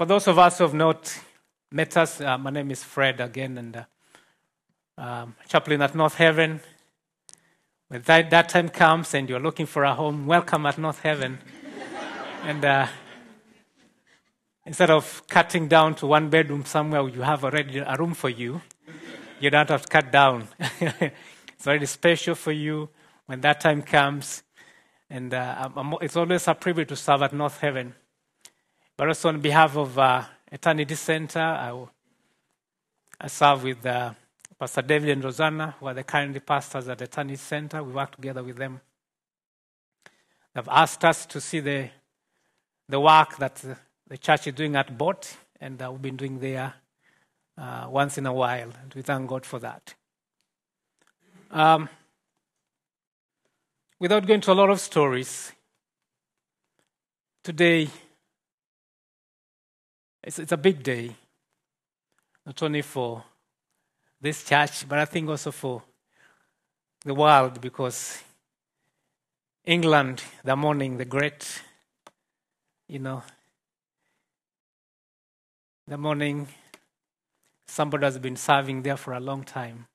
For those of us who have not met us, uh, my name is Fred again, and uh, um, chaplain at North Haven. When that, that time comes and you're looking for a home, welcome at North Haven. and uh, instead of cutting down to one bedroom somewhere you have already a room for you, you don't have to cut down. it's already special for you when that time comes. And uh, it's always a privilege to serve at North Haven. But also on behalf of uh, Eternity Center, I, I serve with uh, Pastor David and Rosanna, who are the current pastors at Eternity Center. We work together with them. They've asked us to see the, the work that the church is doing at Bot, and uh, we've been doing there uh, once in a while, and we thank God for that. Um, without going to a lot of stories, today it's, it's a big day, not only for this church, but I think also for the world because England, the morning, the great, you know, the morning, somebody has been serving there for a long time.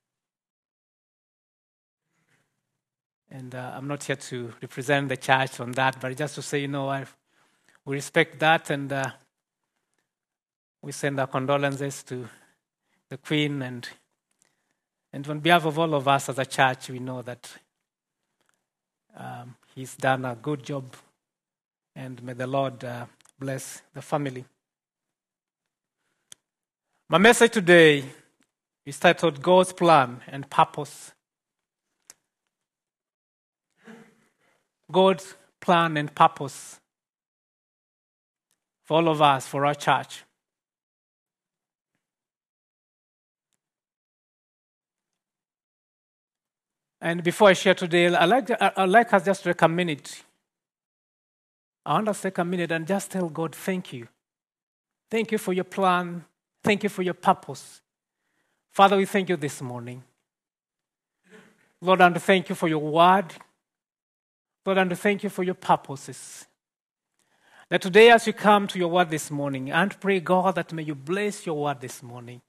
And uh, I'm not here to represent the church on that, but just to say, you know, I, we respect that and uh, we send our condolences to the Queen and and on behalf of all of us as a church, we know that um, he's done a good job, and may the Lord uh, bless the family. My message today is titled God's Plan and Purpose. God's plan and purpose for all of us, for our church. And before I share today, I like, I like us just to take a minute. I want us to take a minute and just tell God, thank you. Thank you for your plan. Thank you for your purpose. Father, we thank you this morning. Lord, and thank you for your word. Lord, and thank you for your purposes. That today, as you come to your word this morning, and pray, God, that may you bless your word this morning.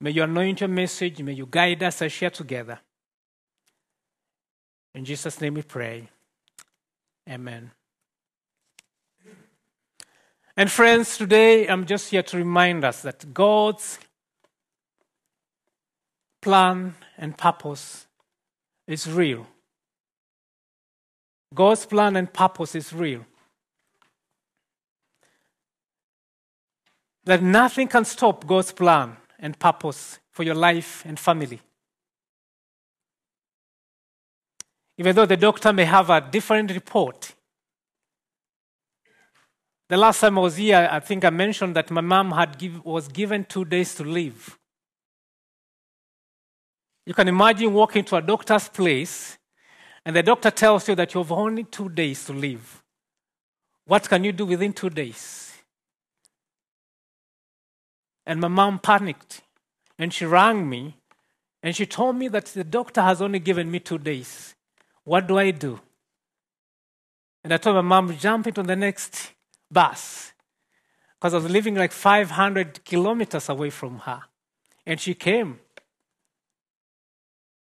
May you anoint your message. May you guide us as share together. In Jesus' name we pray. Amen. And friends, today I'm just here to remind us that God's plan and purpose is real. God's plan and purpose is real. That nothing can stop God's plan and purpose for your life and family. Even though the doctor may have a different report. The last time I was here, I think I mentioned that my mom had give, was given two days to live. You can imagine walking to a doctor's place and the doctor tells you that you have only two days to live. What can you do within two days? And my mom panicked and she rang me and she told me that the doctor has only given me two days. What do I do? And I told my mom, jump into the next bus because I was living like 500 kilometers away from her. And she came.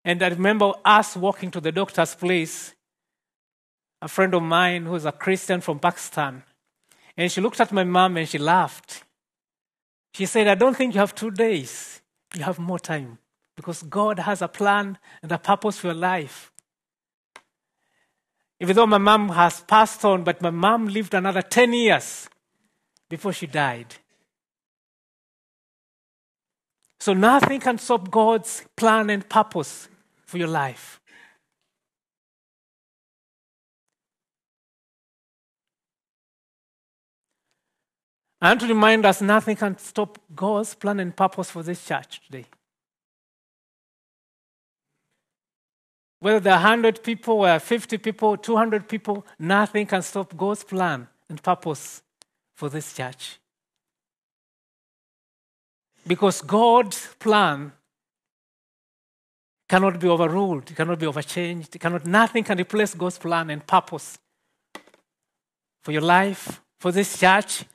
And I remember us walking to the doctor's place, a friend of mine who's a Christian from Pakistan. And she looked at my mom and she laughed. She said, I don't think you have two days. You have more time because God has a plan and a purpose for your life. Even though my mom has passed on, but my mom lived another 10 years before she died. So nothing can stop God's plan and purpose for your life. And to remind us, nothing can stop God's plan and purpose for this church today. Whether there are 100 people, or 50 people, 200 people, nothing can stop God's plan and purpose for this church. Because God's plan cannot be overruled, it cannot be overchanged, cannot, nothing can replace God's plan and purpose for your life, for this church,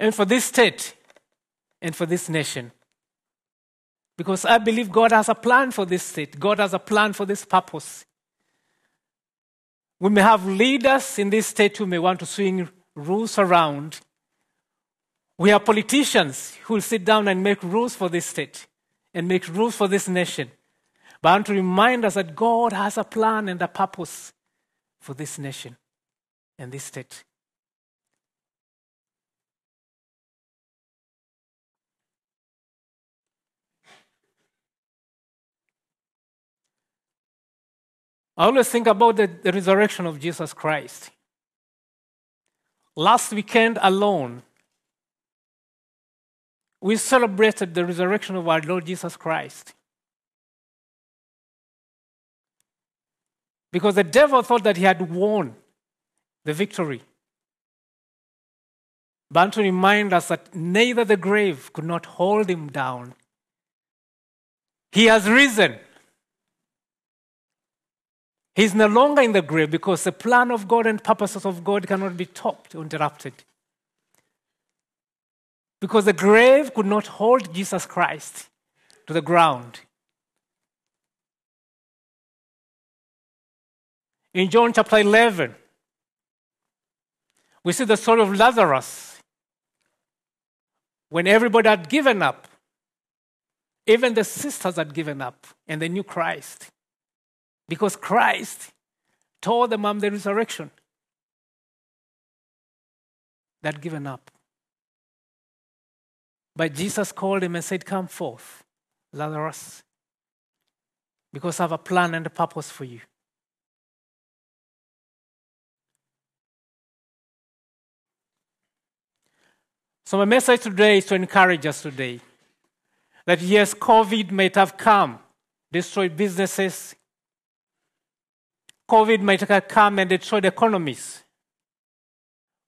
and for this state and for this nation. Because I believe God has a plan for this state, God has a plan for this purpose. We may have leaders in this state who may want to swing rules around. We have politicians who will sit down and make rules for this state and make rules for this nation. But I want to remind us that God has a plan and a purpose for this nation and this state. I always think about the, the resurrection of Jesus Christ. Last weekend alone, we celebrated the resurrection of our Lord Jesus Christ. Because the devil thought that he had won the victory. But to remind us that neither the grave could not hold him down. He has risen. He's no longer in the grave because the plan of God and purposes of God cannot be topped or interrupted. Because the grave could not hold Jesus Christ to the ground. In John chapter 11, we see the story of Lazarus. When everybody had given up, even the sisters had given up, and they knew Christ. Because Christ told them, I'm the resurrection. They'd given up. But Jesus called him and said, Come forth, Lazarus, because I have a plan and a purpose for you. So, my message today is to encourage us today that yes, COVID might have come, destroyed businesses. COVID might have come and destroyed economies.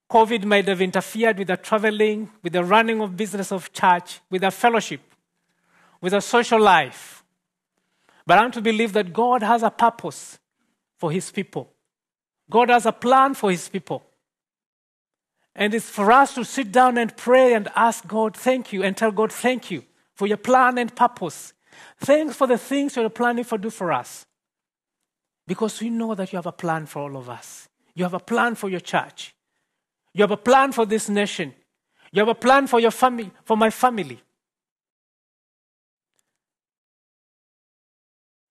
COVID might have interfered with the traveling, with the running of business of church, with the fellowship, with the social life. But I'm to believe that God has a purpose for his people. God has a plan for his people. And it's for us to sit down and pray and ask God, thank you, and tell God, thank you for your plan and purpose. Thanks for the things you're planning to do for us. Because we know that you have a plan for all of us. You have a plan for your church. You have a plan for this nation. You have a plan for your family, for my family.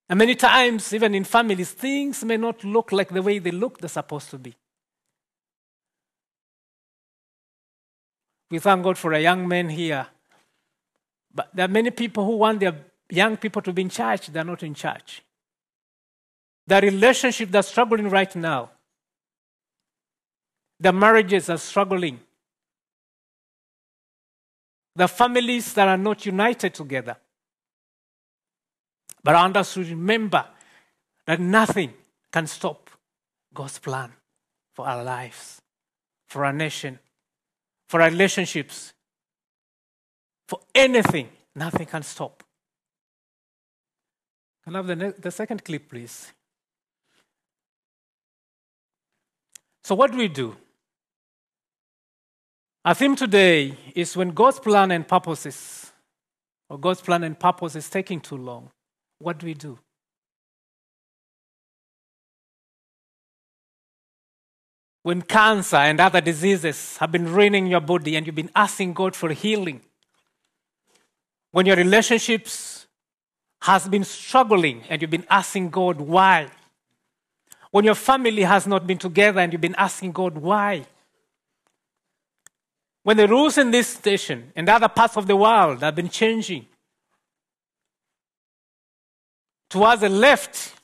And many times, even in families, things may not look like the way they look they're supposed to be. We thank God for a young man here. But there are many people who want their young people to be in church, they're not in church. The relationship that's struggling right now. The marriages are struggling. The families that are not united together. But I want us to remember that nothing can stop God's plan for our lives, for our nation, for our relationships, for anything, nothing can stop. Can I have the, ne- the second clip, please? So, what do we do? Our theme today is when God's plan and purposes, or God's plan and purpose is taking too long, what do we do? when cancer and other diseases have been ruining your body and you've been asking God for healing, when your relationships has been struggling and you've been asking God why, when your family has not been together and you've been asking God why, when the rules in this station and other parts of the world have been changing towards the left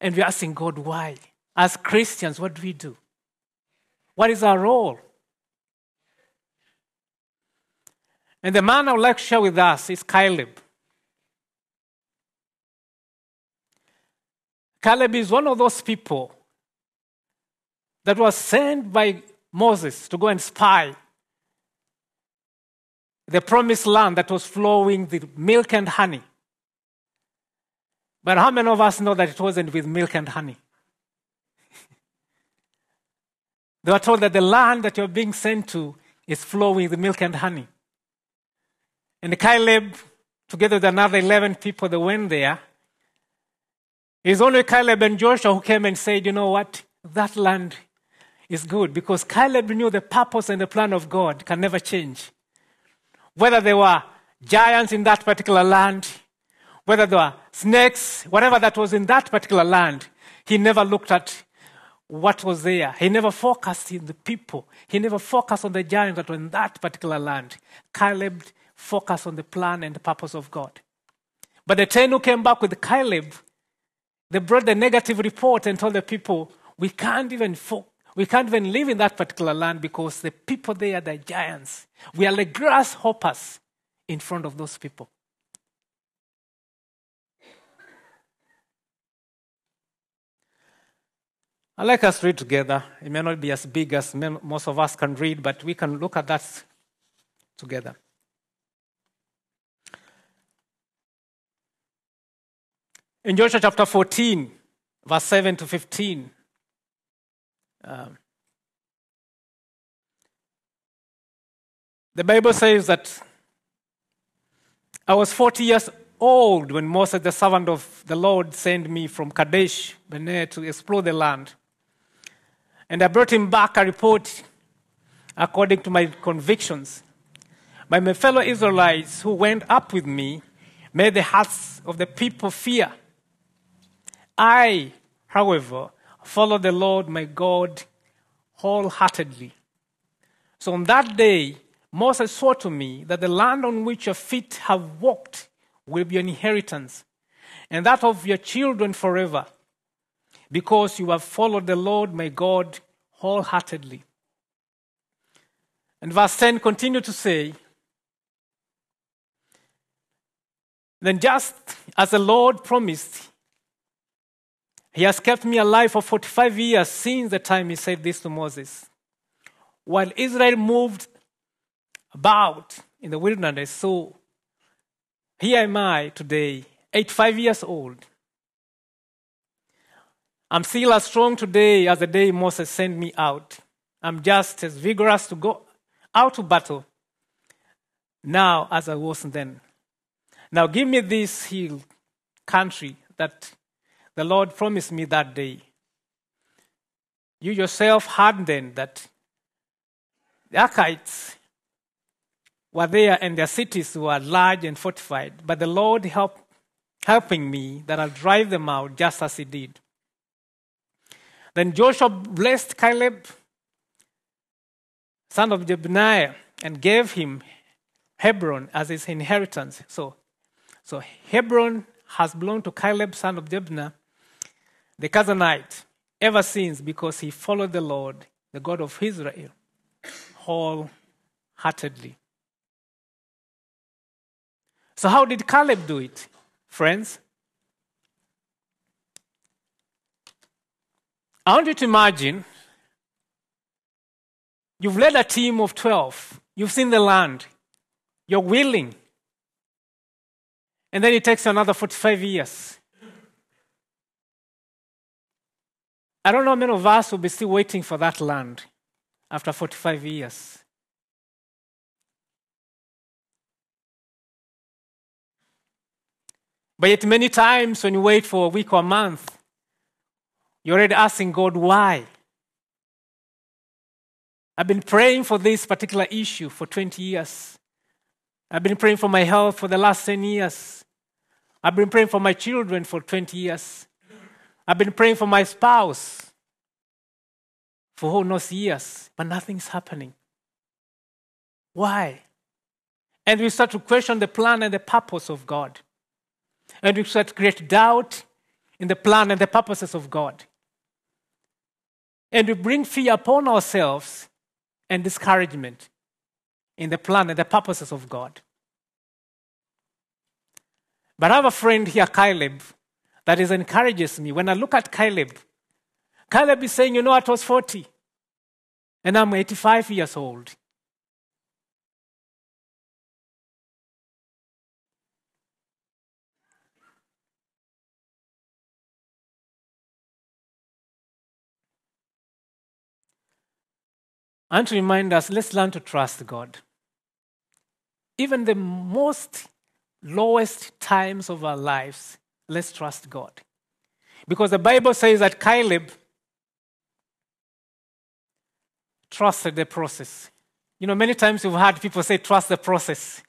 And we're asking God, why? As Christians, what do we do? What is our role? And the man I would like to share with us is Caleb. Caleb is one of those people that was sent by Moses to go and spy the promised land that was flowing with milk and honey. But how many of us know that it wasn't with milk and honey? They were told that the land that you're being sent to is flowing with milk and honey. And Caleb, together with another 11 people that went there, it's only Caleb and Joshua who came and said, you know what? That land is good because Caleb knew the purpose and the plan of God can never change. Whether there were giants in that particular land, whether there were snakes, whatever that was in that particular land, he never looked at what was there. He never focused on the people. He never focused on the giants that were in that particular land. Caleb focused on the plan and the purpose of God. But the ten who came back with Caleb, they brought the negative report and told the people, we can't even we can't even live in that particular land because the people there are the giants. We are like grasshoppers in front of those people. I'd like us read together. It may not be as big as most of us can read, but we can look at that together. In Joshua chapter 14, verse 7 to 15, um, the Bible says that I was 40 years old when Moses, the servant of the Lord, sent me from Kadesh Barnea to explore the land. And I brought him back a report according to my convictions. But my fellow Israelites who went up with me made the hearts of the people fear. I, however, follow the Lord my God wholeheartedly. So on that day, Moses swore to me that the land on which your feet have walked will be an inheritance, and that of your children forever because you have followed the Lord my God wholeheartedly. And verse 10 continue to say, Then just as the Lord promised, he has kept me alive for 45 years since the time he said this to Moses. While Israel moved about in the wilderness, so here am I today, 85 years old I'm still as strong today as the day Moses sent me out. I'm just as vigorous to go out to battle now as I was then. Now give me this hill country that the Lord promised me that day. You yourself heard then that the Anakites were there and their cities were large and fortified, but the Lord helped helping me that I'll drive them out just as he did. Then Joshua blessed Caleb, son of Jephunneh, and gave him Hebron as his inheritance. So, so Hebron has belonged to Caleb, son of Jephunneh, the Kenizzite, ever since because he followed the Lord, the God of Israel, wholeheartedly. So, how did Caleb do it, friends? I want you to imagine you've led a team of 12, you've seen the land, you're willing, and then it takes another 45 years. I don't know many of us will be still waiting for that land after 45 years. But yet, many times when you wait for a week or a month, you're already asking God why. I've been praying for this particular issue for 20 years. I've been praying for my health for the last 10 years. I've been praying for my children for 20 years. I've been praying for my spouse for who knows years, but nothing's happening. Why? And we start to question the plan and the purpose of God. And we start to create doubt in the plan and the purposes of God and we bring fear upon ourselves and discouragement in the plan and the purposes of God. But I have a friend here, Caleb, that is encourages me. When I look at Caleb, Caleb is saying, You know, I was 40 and I'm 85 years old. And to remind us, let's learn to trust God. Even the most lowest times of our lives, let's trust God. Because the Bible says that Caleb trusted the process. You know, many times we've heard people say, trust the process.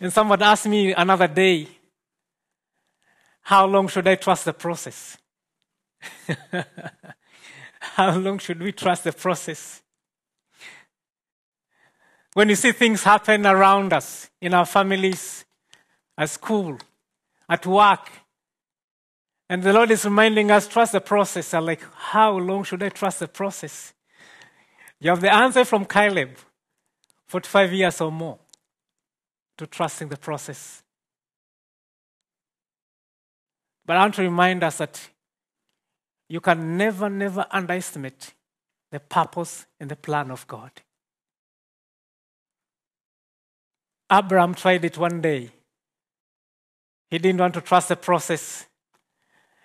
And someone asked me another day, how long should I trust the process? how long should we trust the process? When you see things happen around us, in our families, at school, at work, and the Lord is reminding us, trust the process. I'm like, how long should I trust the process? You have the answer from Caleb 45 years or more to trusting the process. But I want to remind us that you can never, never underestimate the purpose and the plan of God. Abraham tried it one day. He didn't want to trust the process.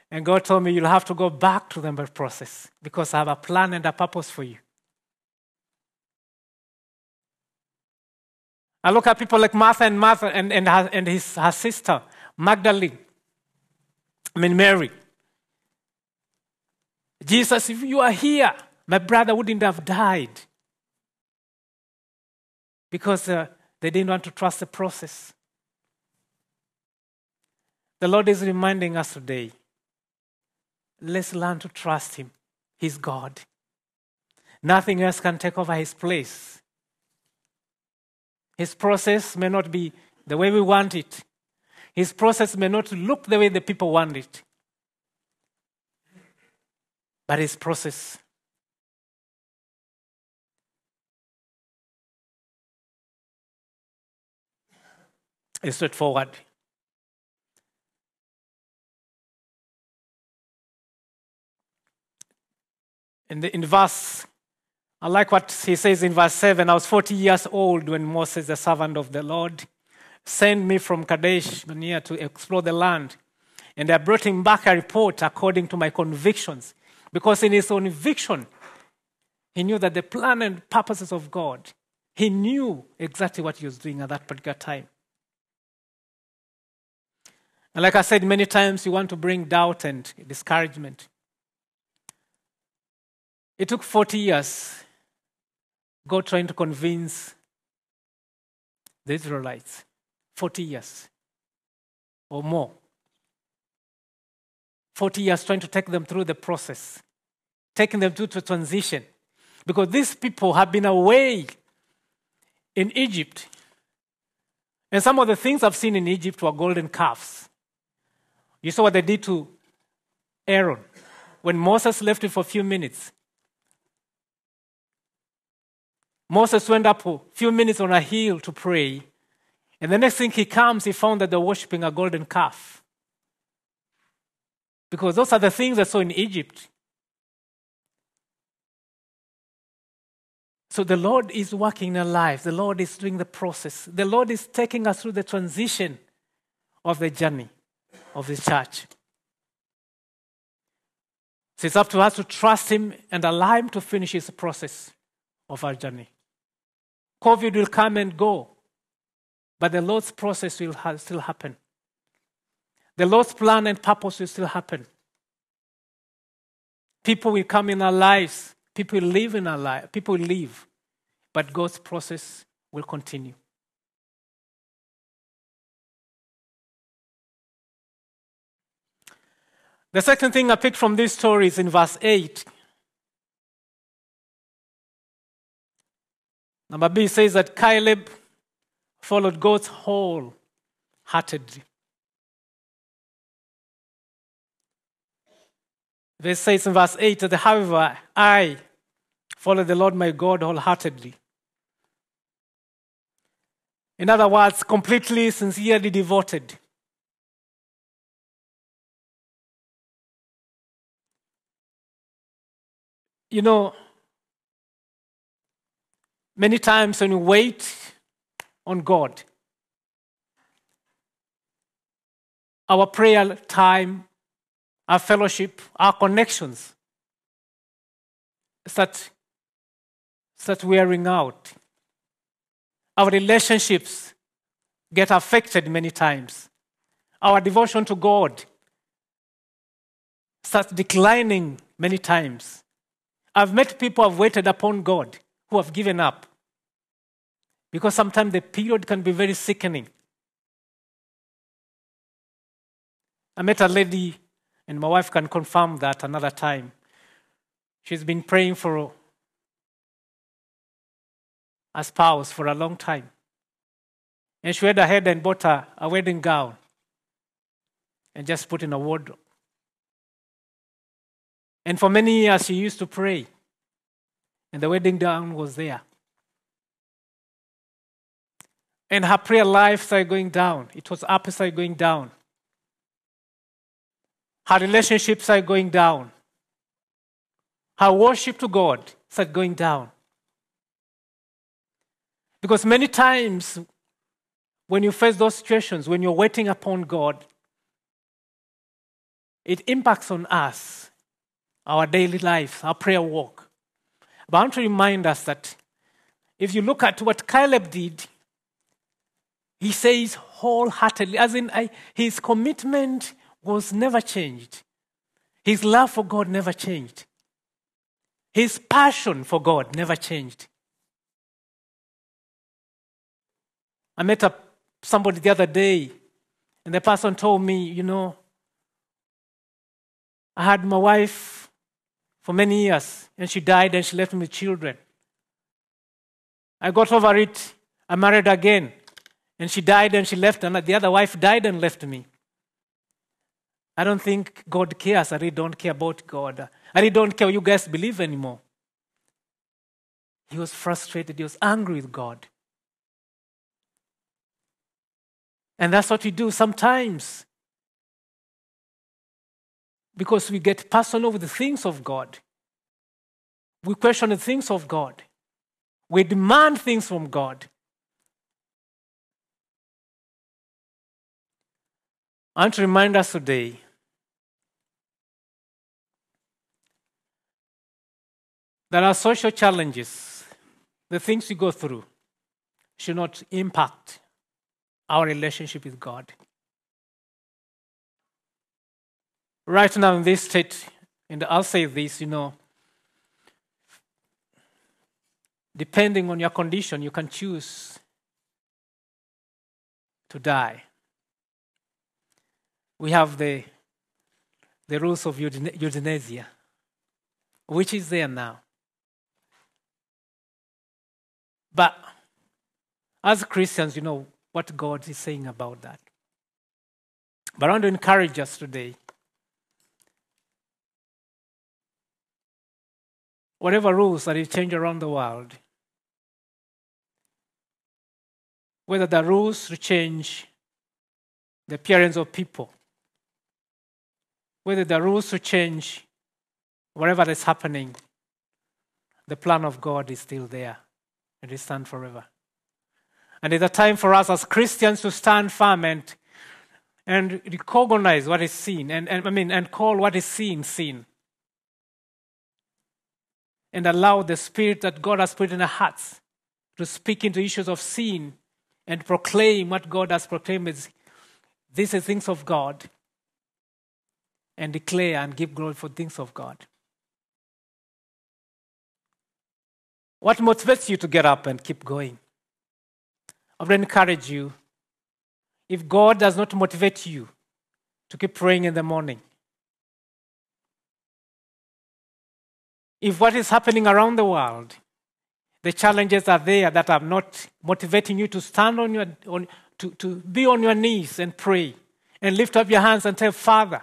And God told me, You'll have to go back to the process because I have a plan and a purpose for you. I look at people like Martha and Martha and, and, her, and his, her sister, Magdalene. I mean, Mary. Jesus, if you are here, my brother wouldn't have died. Because uh, they didn't want to trust the process. The Lord is reminding us today let's learn to trust Him. He's God. Nothing else can take over His place. His process may not be the way we want it. His process may not look the way the people want it. But his process is straightforward. In, the, in verse I like what he says in verse 7 I was 40 years old when Moses, the servant of the Lord, sent me from Kadesh Barnea to explore the land. And I brought him back a report according to my convictions. Because in his own conviction, he knew that the plan and purposes of God, he knew exactly what he was doing at that particular time. And like I said many times, you want to bring doubt and discouragement. It took 40 years God trying to convince the Israelites 40 years or more. 40 years trying to take them through the process, taking them through the transition. Because these people have been away in Egypt. And some of the things I've seen in Egypt were golden calves. You saw what they did to Aaron. When Moses left it for a few minutes, Moses went up a few minutes on a hill to pray. And the next thing he comes, he found that they're worshiping a golden calf. Because those are the things I saw in Egypt. So the Lord is working in our lives. The Lord is doing the process. The Lord is taking us through the transition of the journey of the church. So it's up to us to trust Him and allow Him to finish His process of our journey. COVID will come and go, but the Lord's process will ha- still happen. The Lord's plan and purpose will still happen. People will come in our lives, people will live in our lives, people will live, but God's process will continue. The second thing I picked from this story is in verse 8. Number B says that Caleb followed God's wholeheartedly. This says in verse 8 that, however, I follow the Lord my God wholeheartedly. In other words, completely, sincerely devoted. You know, Many times when we wait on God, our prayer time, our fellowship, our connections start start wearing out. Our relationships get affected many times. Our devotion to God starts declining many times. I've met people who have waited upon God who have given up. Because sometimes the period can be very sickening. I met a lady, and my wife can confirm that another time. She's been praying for a spouse for a long time. And she went ahead and bought her a wedding gown and just put in a wardrobe. And for many years, she used to pray, and the wedding gown was there. And her prayer life started going down. It was up, started going down. Her relationships started going down. Her worship to God started going down. Because many times, when you face those situations, when you're waiting upon God, it impacts on us, our daily lives, our prayer walk. But I want to remind us that if you look at what Caleb did, he says wholeheartedly, as in I, his commitment was never changed. His love for God never changed. His passion for God never changed. I met a, somebody the other day, and the person told me, you know, I had my wife for many years, and she died and she left me with children. I got over it. I married again, and she died and she left, and the other wife died and left me. I don't think God cares. I really don't care about God. I really don't care what you guys believe anymore. He was frustrated. He was angry with God. And that's what we do sometimes. Because we get personal with the things of God. We question the things of God. We demand things from God. Want to remind us today that our social challenges, the things we go through, should not impact our relationship with God. Right now, in this state, and I'll say this, you know, depending on your condition, you can choose to die. We have the, the rules of euthanasia, which is there now. But as Christians, you know, what God is saying about that. But I want to encourage us today. Whatever rules that you change around the world, whether the rules to change the appearance of people, whether the rules to change whatever is happening, the plan of God is still there and it stands forever. And it's a time for us as Christians to stand firm and, and recognize what is seen, and, and I mean, and call what is seen sin. And allow the spirit that God has put in our hearts to speak into issues of sin and proclaim what God has proclaimed as these are things of God and declare and give glory for things of God. What motivates you to get up and keep going? I would encourage you if God does not motivate you to keep praying in the morning, if what is happening around the world, the challenges are there that are not motivating you to stand on your, on, to, to be on your knees and pray and lift up your hands and tell, Father,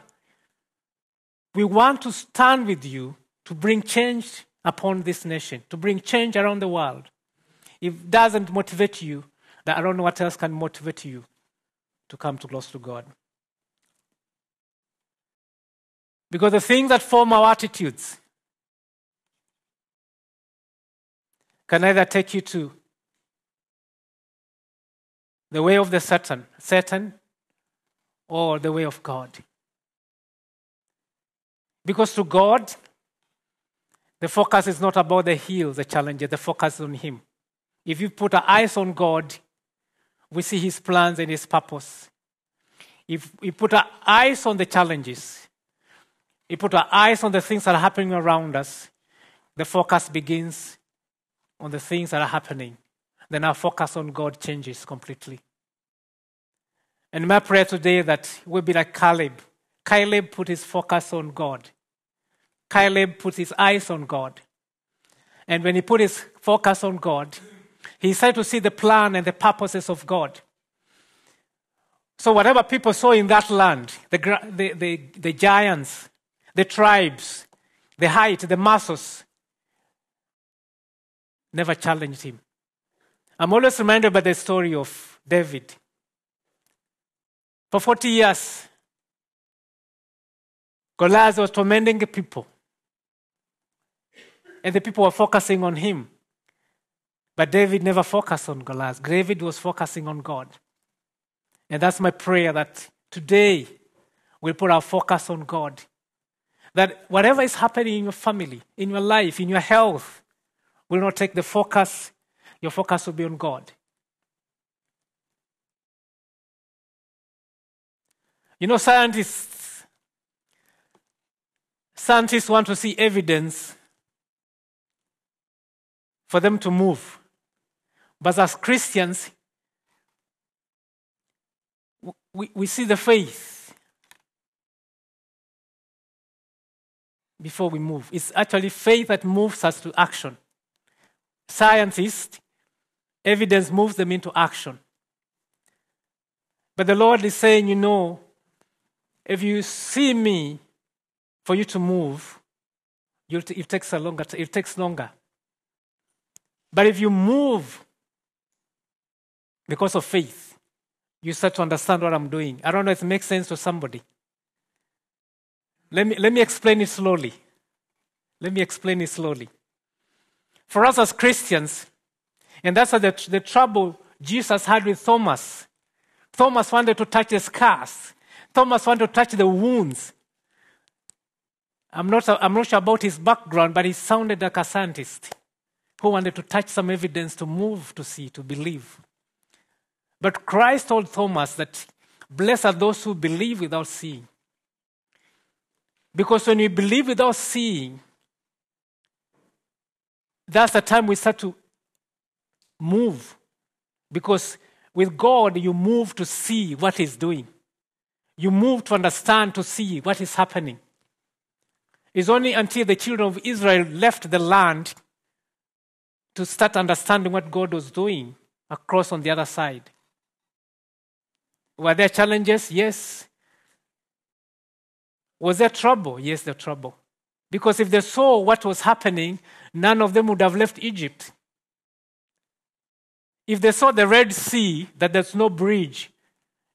we want to stand with you to bring change upon this nation, to bring change around the world. If it doesn't motivate you, that I don't know what else can motivate you to come to close to God. Because the things that form our attitudes can either take you to the way of the Satan, Satan, or the way of God. Because to God, The focus is not about the hills, the challenges, the focus is on Him. If you put our eyes on God, we see His plans and His purpose. If we put our eyes on the challenges, we put our eyes on the things that are happening around us, the focus begins on the things that are happening. Then our focus on God changes completely. And my prayer today that we'll be like Caleb. Caleb put his focus on God. Caleb put his eyes on God. And when he put his focus on God, he started to see the plan and the purposes of God. So, whatever people saw in that land, the, the, the, the giants, the tribes, the height, the muscles, never challenged him. I'm always reminded by the story of David. For 40 years, Goliath was tormenting the people. And the people were focusing on him. But David never focused on Goliath. David was focusing on God. And that's my prayer that today we'll put our focus on God. That whatever is happening in your family, in your life, in your health, will not take the focus. Your focus will be on God. You know, scientists, scientists want to see evidence for them to move. But as Christians, we, we see the faith before we move. It's actually faith that moves us to action. Scientists, evidence moves them into action. But the Lord is saying, you know, if you see me, for you to move, it takes a longer. It takes longer. But if you move because of faith, you start to understand what I'm doing. I don't know if it makes sense to somebody. Let me, let me explain it slowly. Let me explain it slowly. For us as Christians, and that's the, the trouble Jesus had with Thomas. Thomas wanted to touch the scars. Thomas wanted to touch the wounds. I'm not, I'm not sure about his background, but he sounded like a scientist who wanted to touch some evidence to move to see, to believe. But Christ told Thomas that blessed are those who believe without seeing. Because when we believe without seeing, that's the time we start to move. Because with God, you move to see what He's doing. You move to understand, to see what is happening. It's only until the children of Israel left the land to start understanding what God was doing across on the other side. Were there challenges? Yes. Was there trouble? Yes, there trouble. Because if they saw what was happening, none of them would have left Egypt. If they saw the Red Sea, that there's no bridge,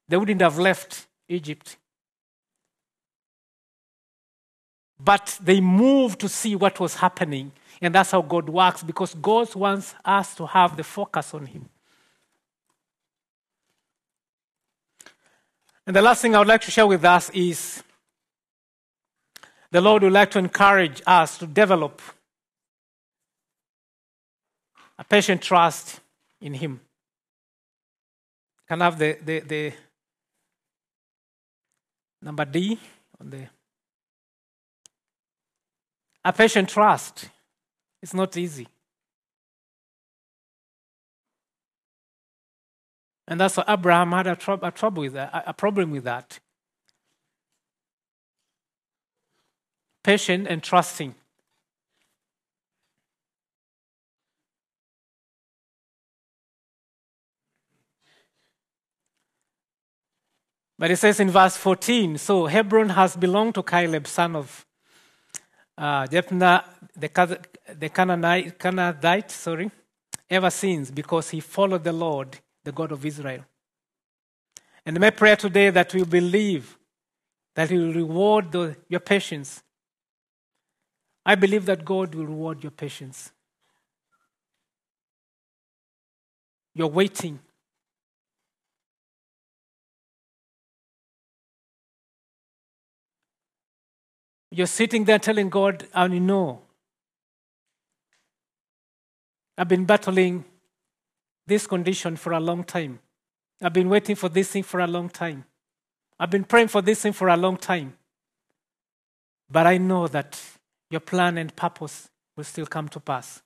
they wouldn't have left Egypt. But they moved to see what was happening and that's how God works because God wants us to have the focus on Him. And the last thing I would like to share with us is the Lord would like to encourage us to develop a patient trust in Him. Can have the, the, the number D on the a patient trust it's not easy. And that's why Abraham had a, tr- a trouble with that, a problem with that. Patient and trusting. But it says in verse 14 so Hebron has belonged to Caleb, son of uh, the, the Canaanite, Canaanite, sorry, ever since because he followed the Lord, the God of Israel. And my prayer today that we believe that He will reward the, your patience. I believe that God will reward your patience. You're waiting. You're sitting there telling God, I know I've been battling this condition for a long time. I've been waiting for this thing for a long time. I've been praying for this thing for a long time. But I know that your plan and purpose will still come to pass.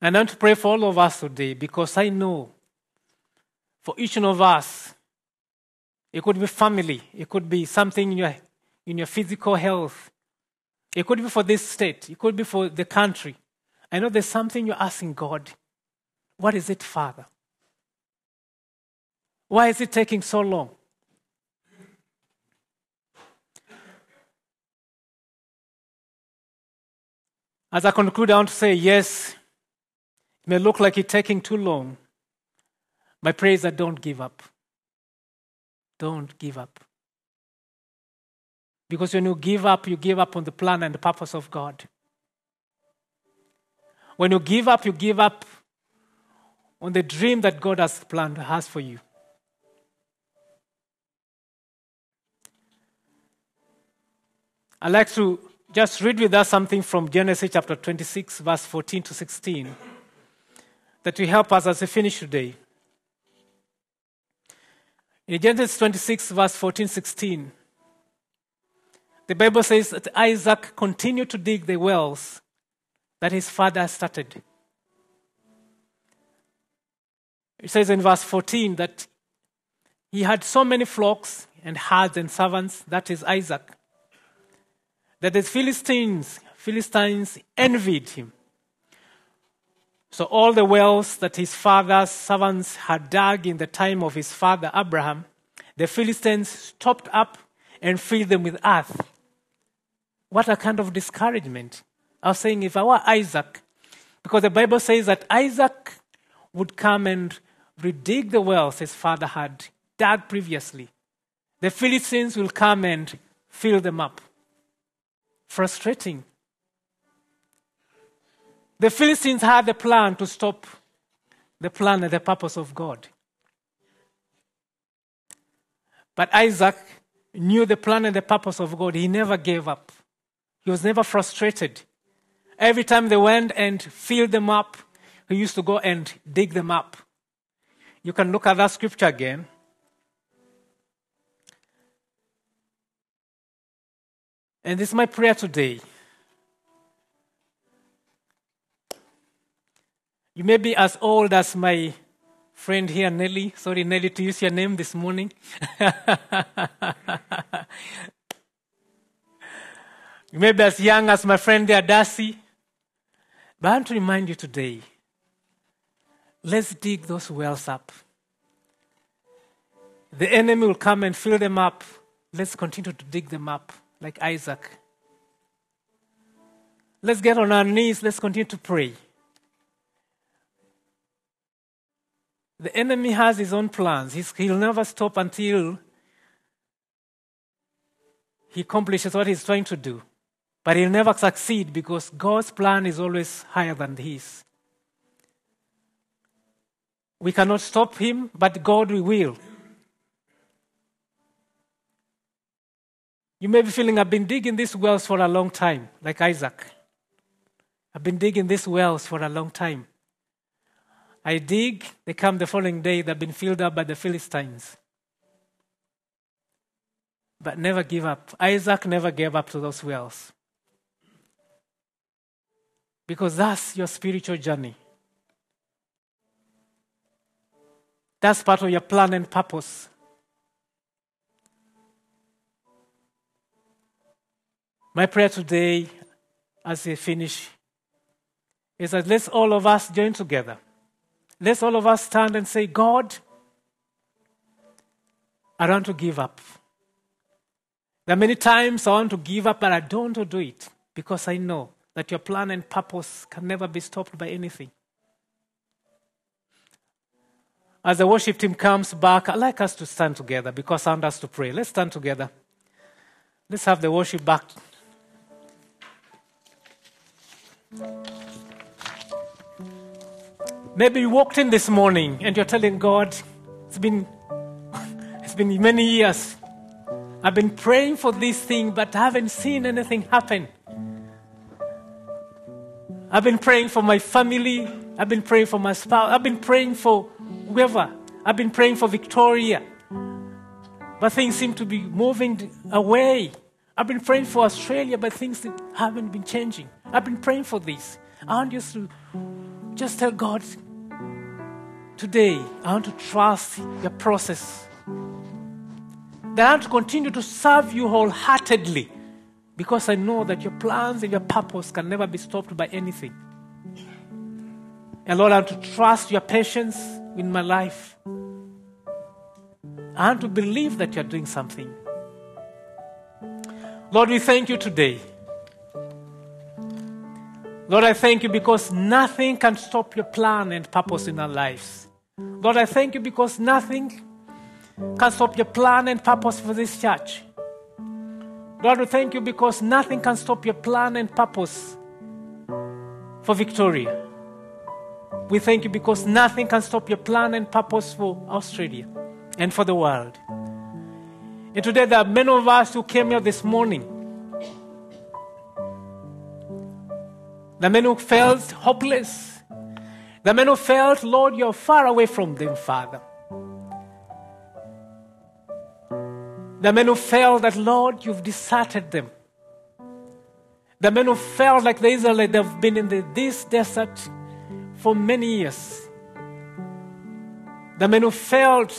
And I want to pray for all of us today because I know for each one of us, it could be family, it could be something in your, in your physical health, it could be for this state, it could be for the country. I know there's something you're asking God. What is it, Father? Why is it taking so long? As I conclude, I want to say, yes, it may look like it's taking too long. My prayer is that don't give up. Don't give up. Because when you give up, you give up on the plan and the purpose of God. When you give up, you give up on the dream that God has planned, has for you. I'd like to just read with us something from Genesis chapter 26, verse 14 to 16, that will help us as we finish today. In Genesis 26, verse 14, 16, the Bible says that Isaac continued to dig the wells that his father started. It says in verse 14 that he had so many flocks and herds and servants, that is Isaac, that the Philistines, Philistines envied him. So all the wells that his father's servants had dug in the time of his father Abraham, the Philistines stopped up and filled them with earth. What a kind of discouragement. I was saying, if I were Isaac, because the Bible says that Isaac would come and redig the wells his father had dug previously. The Philistines will come and fill them up. Frustrating. The Philistines had a plan to stop the plan and the purpose of God. But Isaac knew the plan and the purpose of God. He never gave up. He was never frustrated. Every time they went and filled them up, he used to go and dig them up. You can look at that scripture again. And this is my prayer today. You may be as old as my friend here, Nelly. Sorry, Nelly, to use your name this morning. you may be as young as my friend there, Darcy. But I want to remind you today let's dig those wells up. The enemy will come and fill them up. Let's continue to dig them up like Isaac. Let's get on our knees. Let's continue to pray. The enemy has his own plans. He's, he'll never stop until he accomplishes what he's trying to do. But he'll never succeed because God's plan is always higher than his. We cannot stop him, but God we will. You may be feeling, I've been digging these wells for a long time, like Isaac. I've been digging these wells for a long time. I dig, they come the following day, they've been filled up by the Philistines. But never give up. Isaac never gave up to those wells. Because that's your spiritual journey. That's part of your plan and purpose. My prayer today, as we finish, is that let's all of us join together. Let's all of us stand and say, God, I don't want to give up. There are many times I want to give up, but I don't want to do it because I know that your plan and purpose can never be stopped by anything. As the worship team comes back, I'd like us to stand together because I want us to pray. Let's stand together. Let's have the worship back. Maybe you walked in this morning and you're telling God, it's been, it's been many years. I've been praying for this thing, but I haven't seen anything happen. I've been praying for my family. I've been praying for my spouse. I've been praying for whoever. I've been praying for Victoria. But things seem to be moving away. I've been praying for Australia, but things haven't been changing. I've been praying for this. I want you to just tell God today, I want to trust your process. That I want to continue to serve you wholeheartedly because I know that your plans and your purpose can never be stopped by anything. And Lord, I want to trust your patience in my life. I want to believe that you're doing something. Lord, we thank you today. Lord, I thank you because nothing can stop your plan and purpose in our lives. Lord, I thank you because nothing can stop your plan and purpose for this church. Lord, we thank you because nothing can stop your plan and purpose for Victoria. We thank you because nothing can stop your plan and purpose for Australia and for the world. And today, there are many of us who came here this morning. The men who felt hopeless. The men who felt, Lord, you're far away from them, Father. The men who felt that, Lord, you've deserted them. The men who felt like the Israelites, they've been in the, this desert for many years. The men who felt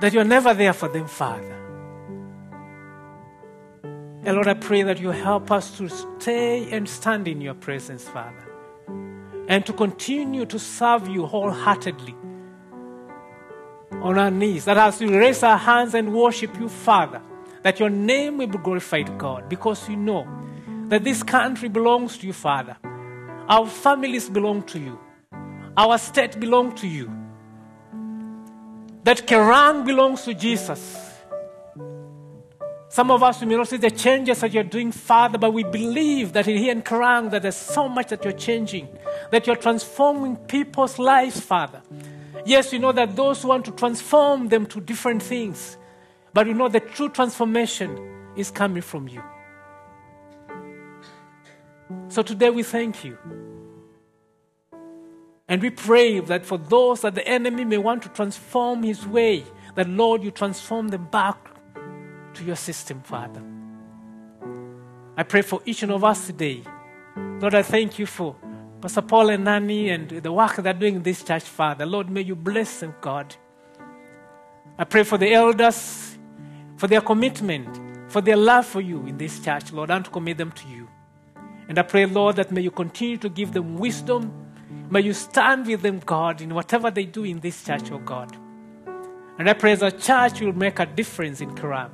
that you're never there for them, Father. And Lord, I pray that you help us to stay and stand in your presence, Father, and to continue to serve you wholeheartedly on our knees, that as we raise our hands and worship you, Father, that your name will be glorified, God, because we know that this country belongs to you, Father. Our families belong to you. Our state belongs to you. That Kerang belongs to Jesus. Some of us may not see the changes that you're doing, Father, but we believe that in here in Kerang that there's so much that you're changing, that you're transforming people's lives, Father. Yes, we know that those who want to transform them to different things, but we know the true transformation is coming from you. So today we thank you. And we pray that for those that the enemy may want to transform his way, that Lord, you transform them back to your system, Father. I pray for each one of us today. Lord, I thank you for Pastor Paul and Nani and the work they're doing in this church, Father. Lord, may you bless them, God. I pray for the elders, for their commitment, for their love for you in this church, Lord, and to commit them to you. And I pray, Lord, that may you continue to give them wisdom. May you stand with them, God, in whatever they do in this church, oh God. And I pray as a church will make a difference in Kerang,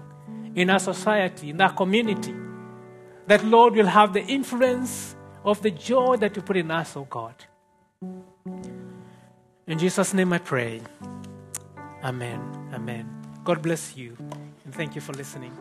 in our society, in our community. That, Lord, will have the influence of the joy that you put in us, oh God. In Jesus' name I pray. Amen. Amen. God bless you. And thank you for listening.